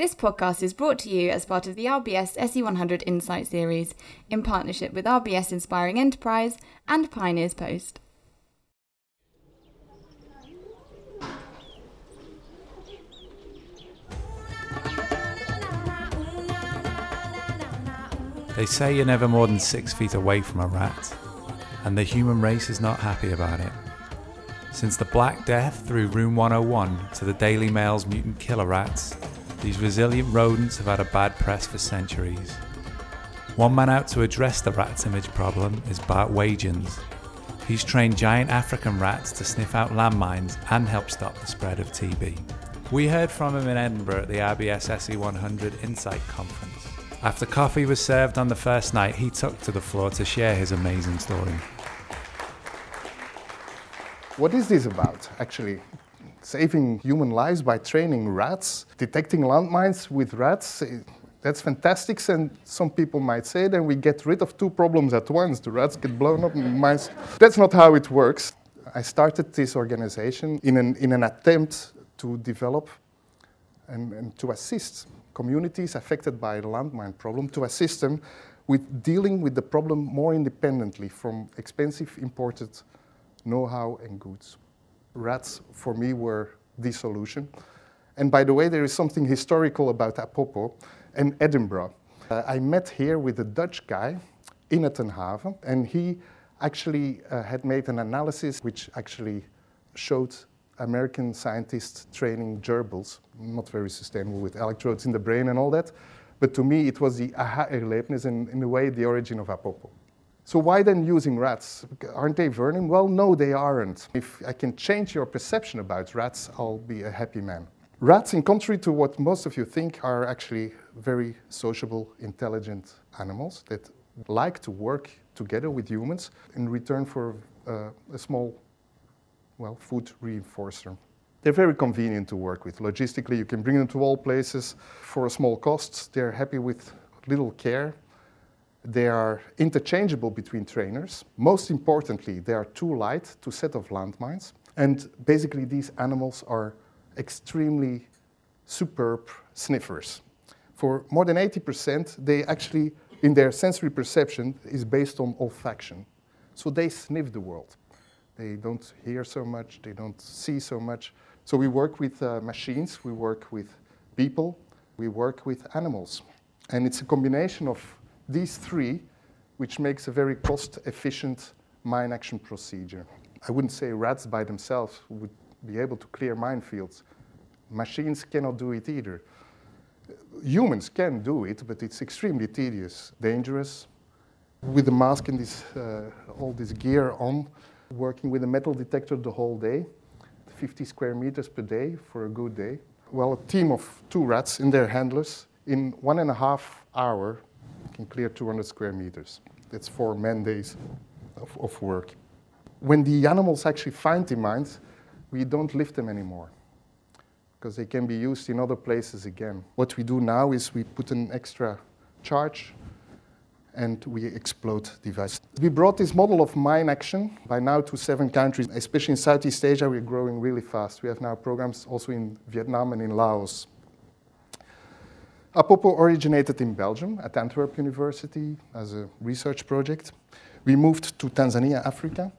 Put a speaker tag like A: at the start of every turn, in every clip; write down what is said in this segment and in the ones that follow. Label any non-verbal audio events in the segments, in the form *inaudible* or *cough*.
A: This podcast is brought to you as part of the RBS SE100 Insight series in partnership with RBS Inspiring Enterprise and Pioneers Post.
B: They say you're never more than six feet away from a rat, and the human race is not happy about it. Since the Black Death through Room 101 to the Daily Mail's mutant killer rats, these resilient rodents have had a bad press for centuries. One man out to address the rat's image problem is Bart Weetjens. He's trained giant African rats to sniff out landmines and help stop the spread of TB. We heard from him in Edinburgh at the RBS SE100 Insight Conference. After coffee was served on the first night, he took to the floor to share his amazing story.
C: What is this about, actually? Saving human lives by training rats, detecting landmines with rats. eh, That's fantastic, and some people might say then we get rid of two problems at once. The rats get blown up, and *laughs* mice. That's not how it works. I started this organization in an, in an attempt to develop and, and to assist communities affected by the landmine problem, to assist them with dealing with the problem more independently from expensive imported know-how and goods. Rats, for me, were the solution. And by the way, there is something historical about Apopo and Edinburgh. Uh, I met here with a Dutch guy in Ettenhaven, and he actually uh, had made an analysis which actually showed American scientists training gerbils, not very sustainable with electrodes in the brain and all that. But to me, it was the aha erlebnis and, in a way, the origin of Apopo. So why then using rats? Aren't they vermin? Well, no, they aren't. If I can change your perception about rats, I'll be a happy man. Rats, in contrary to what most of you think, are actually very sociable, intelligent animals that like to work together with humans in return for uh, a small, well, food reinforcer. They're very convenient to work with. Logistically, you can bring them to all places for a small cost. They're happy with little care. They are interchangeable between trainers. Most importantly, they are too light to set off landmines. And basically, these animals are extremely superb sniffers. For more than 80%, they actually, in their sensory perception, is based on olfaction. So they sniff the world. They don't hear so much, they don't see so much. So we work with uh, machines, we work with people, we work with animals. And it's a combination of these three which makes a very cost efficient mine action procedure. I wouldn't say rats by themselves would be able to clear minefields. Machines cannot do it either. Humans can do it, but it's extremely tedious, dangerous. With the mask and this, uh, all this gear on, working with a metal detector the whole day, 50 square meters per day for a good day. Well, a team of two rats and their handlers in one and a half hour can clear 200 square meters. That's four man days of, of work. When the animals actually find the mines, we don't lift them anymore because they can be used in other places again. What we do now is we put an extra charge and we explode device. We brought this model of mine action by now to seven countries, especially in Southeast Asia. We're growing really fast. We have now programs also in Vietnam and in Laos. Apopo originated in Belgium at Antwerp University as a research project. We moved to Tanzania, Africa.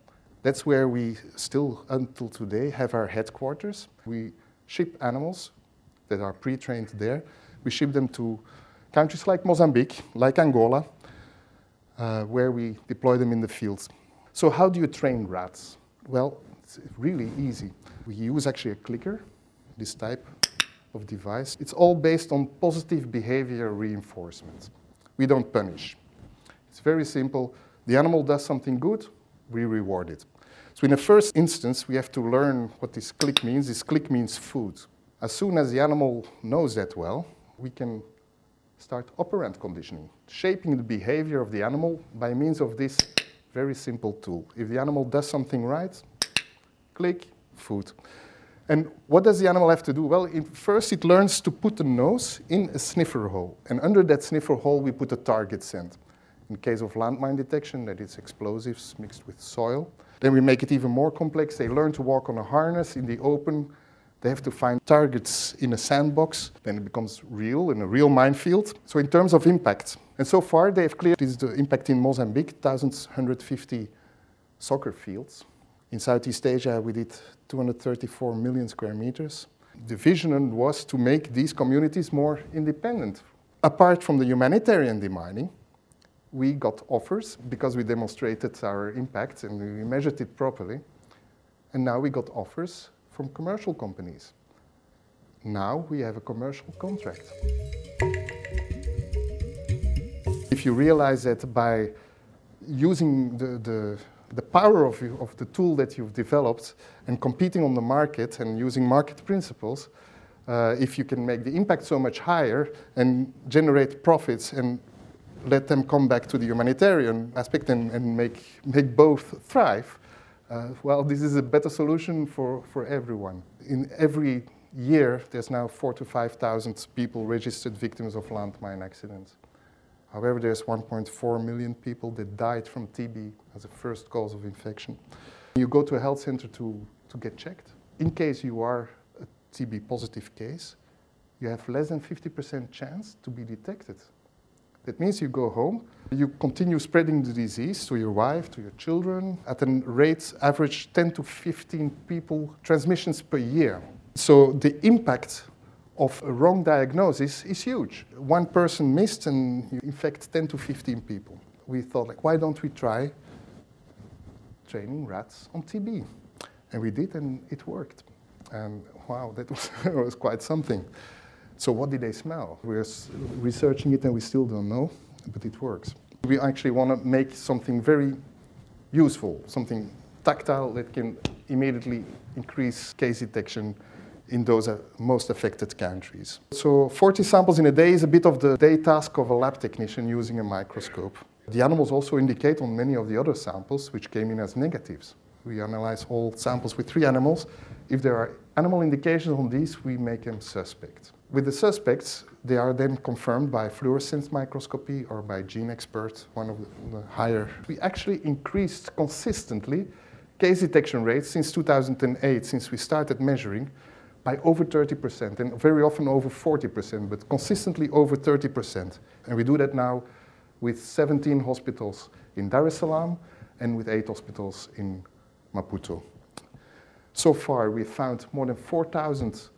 C: That's where we still, until today, have our headquarters. We ship animals that are pre trained there. We ship them to countries like Mozambique, like Angola, uh, where we deploy them in the fields. So, how do you train rats? Well, it's really easy. We use actually a clicker, this type of device. It's all based on positive behavior reinforcement. We don't punish. It's very simple. The animal does something good, we reward it. So, in the first instance, we have to learn what this click means. This click means food. As soon as the animal knows that well, we can start operant conditioning, shaping the behavior of the animal by means of this very simple tool. If the animal does something right, click, food. And what does the animal have to do? Well, it, first it learns to put the nose in a sniffer hole. And under that sniffer hole, we put a target scent. In case of landmine detection, that is explosives mixed with soil. Then we make it even more complex. They learn to walk on a harness in the open They have to find targets in a sandbox, then it becomes real, in a real minefield. So, in terms of impact, and so far they have cleared this is the impact in Mozambique 1,150 soccer fields. In Southeast Asia, we did 234 million square meters. The vision was to make these communities more independent. Apart from the humanitarian demining, we got offers because we demonstrated our impact and we measured it properly. And now we got offers from commercial companies. Now we have a commercial contract. If you realize that by using the, the, the power of, you, of the tool that you've developed and competing on the market and using market principles, uh, if you can make the impact so much higher and generate profits and let them come back to the humanitarian aspect and, and make, make both thrive, uh, well, this is a better solution for, for everyone. In every year, there's now four to 5,000 people registered victims of landmine accidents. However, there's 1.4 million people that died from TB as a first cause of infection. You go to a health center to, to get checked. In case you are a TB positive case, you have less than 50% chance to be detected. That means you go home, you continue spreading the disease to your wife, to your children, at a rate average 10 to 15 people transmissions per year. So the impact of a wrong diagnosis is huge. One person missed and you infect 10 to 15 people. We thought, like, why don't we try training rats on TB? And we did, and it worked. And wow, that was, *laughs* was quite something. So what did they smell? We're researching it and we still don't know, but it works. We actually want to make something very useful, something tactile that can immediately increase case detection in those uh, most affected countries. So 40 samples in a day is a bit of the day task of a lab technician using a microscope. The animals also indicate on many of the other samples which came in as negatives. We analyze all samples with three animals. If there are animal indications on these, we make them suspect. With the suspects, they are then confirmed by fluorescence microscopy or by GeneXperts, one of the higher. We actually increased consistently case detection rates since 2008, since we started measuring, by over 30%, and very often over 40%, but consistently over 30%. And we do that now with 17 hospitals in Dar es Salaam and with eight hospitals in Maputo. So far, we've found more than 4,000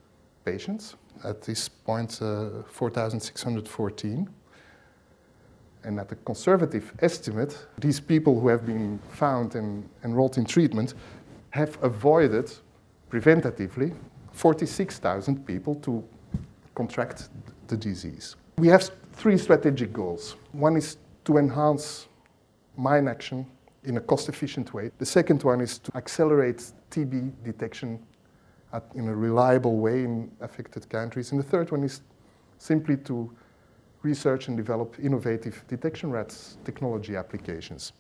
C: patients at this point uh, 4,614. And at a conservative estimate, these people who have been found and enrolled in treatment have avoided preventatively 46,000 people to contract the disease. We have three strategic goals. One is to enhance mine action in a cost efficient way. The second one is to accelerate TB detection at, in a reliable way in affected countries. And the third one is simply to research and develop innovative detection rats technology applications.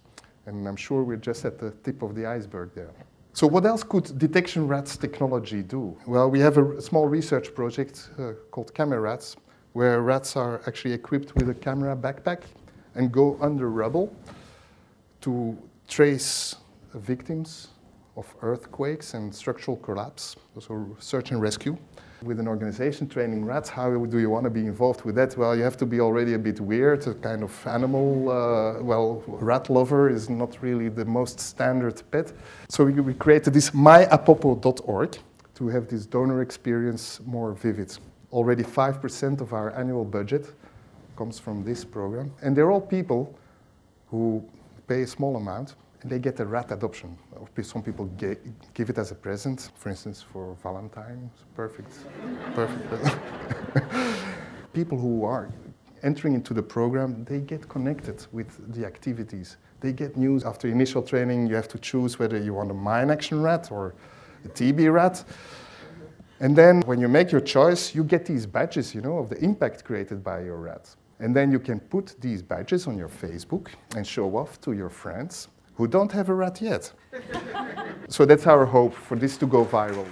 C: And I'm sure we're just at the tip of the iceberg there. So what else could detection rats technology do? Well, we have a small research project uh, called Camera Rats, where rats are actually equipped with a camera backpack and go under rubble to trace victims of earthquakes and structural collapse, so search and rescue. With an organization training rats, how do you want to be involved with that? Well, you have to be already a bit weird, a kind of animal. Uh, well, rat lover is not really the most standard pet. So we, we created this myapopo.org to have this donor experience more vivid. Already 5% of our annual budget comes from this program. And they're all people who pay a small amount they get a rat adoption. Some people give it as a present, for instance, for Valentine's. Perfect, perfect. *laughs* people who are entering into the program, they get connected with the activities. They get news after initial training. You have to choose whether you want a mine action rat or a TB rat. And then when you make your choice, you get these badges, you know, of the impact created by your rat. And then you can put these badges on your Facebook and show off to your friends who don't have a rat yet. so that's our hope for this to go viral.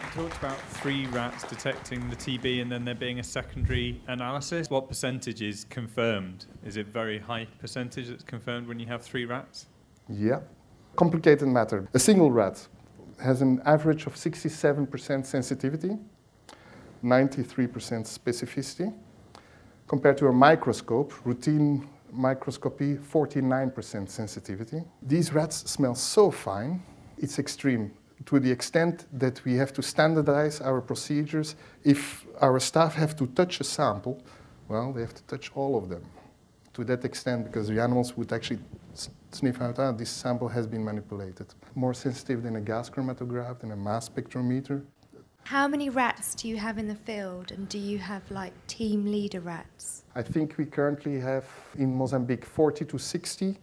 D: You talked about three rats detecting the TB and then there being a secondary analysis. What percentage is confirmed? Is it very high percentage that's confirmed when you have three rats?
C: Yeah. Complicated matter. A single rat has an average of 67% sensitivity, 93% specificity, compared to a microscope, routine microscopy, 49% sensitivity. These rats smell so fine, it's extreme to the extent that we have to standardize our procedures. If our staff have to touch a sample, well, they have to touch all of them to that extent because the animals would actually sniff out, ah, this sample has been manipulated. More sensitive than a gas chromatograph, than a mass spectrometer.
E: How many rats do you have in the field and do you have like team leader rats?
C: I think we currently have in Mozambique 40 to 60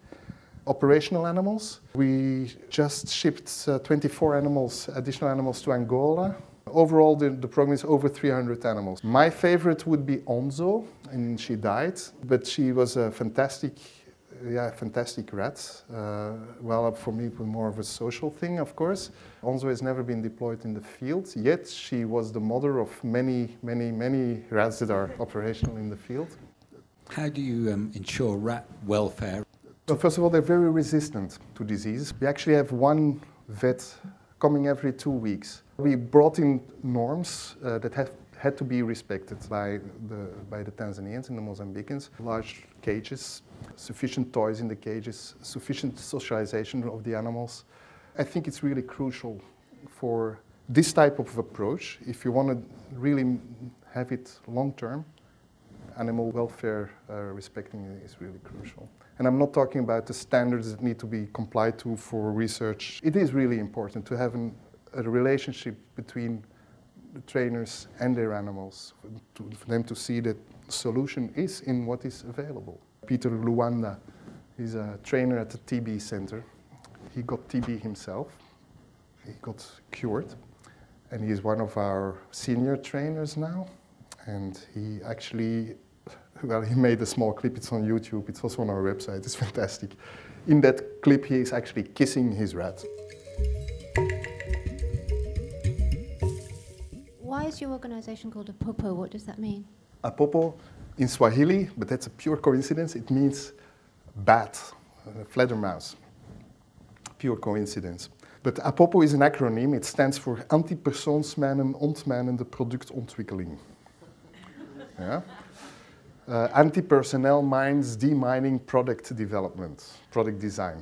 C: operational animals. We just shipped uh, 24 animals, additional animals to Angola. Overall, the, the program is over 300 animals. My favorite would be Onzo, and she died, but she was a fantastic yeah, fantastic rats. Uh, well, for me, it was more of a social thing, of course. Onzo has never been deployed in the field, yet she was the mother of many, many, many rats that are operational in the field.
F: How do you um, ensure rat welfare?
C: Well, first of all, they're very resistant to disease. We actually have one vet coming every two weeks. We brought in norms uh, that have had to be respected by the, by the Tanzanians and the Mozambicans. Large cages, sufficient toys in the cages, sufficient socialization of the animals. I think it's really crucial for this type of approach, if you want to really have it long term, animal welfare uh, respecting is really crucial. And I'm not talking about the standards that need to be complied to for research. It is really important to have an, a relationship between the trainers and their animals, to, for them to see that solution is in what is available. Peter Luanda is a trainer at the TB center. He got TB himself. He got cured. And he is one of our senior trainers now. And he actually, well, he made a small clip. It's on YouTube. It's also on our website. It's fantastic. In that clip, he is actually kissing his rat.
E: Why is your organization called Apopo? What does that mean?
C: Apopo in Swahili, but that's a pure coincidence. It means bat, uh, mouse. Pure coincidence. But APOPO is an acronym. It stands for Antipersoonsmijnen Ontmijnende Productontwikkeling. *laughs* yeah? Uh, anti-personnel mines demining product development, product design.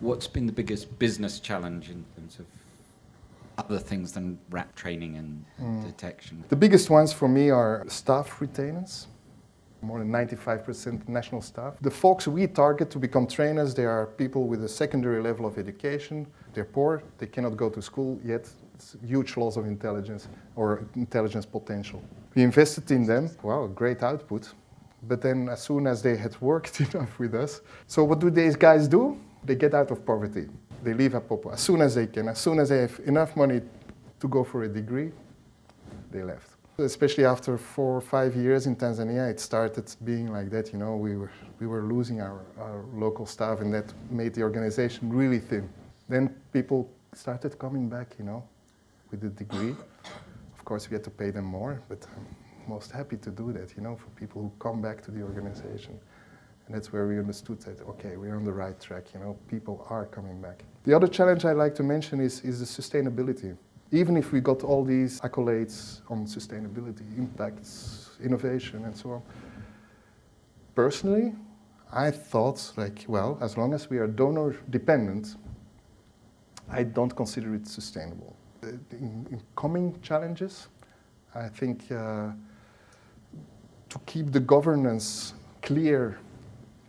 F: What's been the biggest business challenge in terms of other things than rat training and mm. detection?
C: The biggest ones for me are staff retainers more than 95% national staff. The folks we target to become trainers, they are people with a secondary level of education. They're poor, they cannot go to school yet. It's huge loss of intelligence or intelligence potential. We invested in them, well, great output. But then as soon as they had worked *laughs* enough with us, so what do these guys do? They get out of poverty. They leave Apopo as soon as they can. As soon as they have enough money to go for a degree, they left. Especially after four or five years in Tanzania, it started being like that. You know, we were, we were losing our, our local staff, and that made the organization really thin. Then people started coming back, you know, with the degree. Of course, we had to pay them more, but I'm most happy to do that, you know, for people who come back to the organization. And that's where we understood that, okay, we're on the right track, you know, people are coming back. The other challenge I'd like to mention is, is the sustainability even if we got all these accolades on sustainability, impacts, innovation, and so on, personally, I thought, like, well, as long as we are donor dependent, I don't consider it sustainable. In, in coming challenges, I think uh, to keep the governance clear,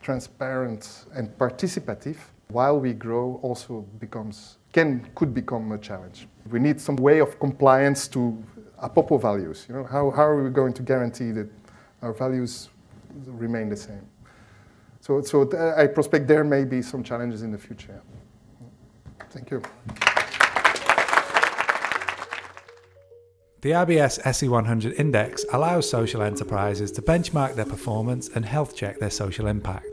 C: transparent, and participative while we grow also becomes can could become a challenge. We need some way of compliance to APOPO values. You know, how, how are we going to guarantee that our values remain the same? So, so th- I prospect there may be some challenges in the future. Thank you.
B: The RBS SE100 Index allows social enterprises to benchmark their performance and health check their social impact.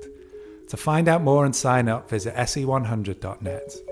B: To find out more and sign up, visit se100.net.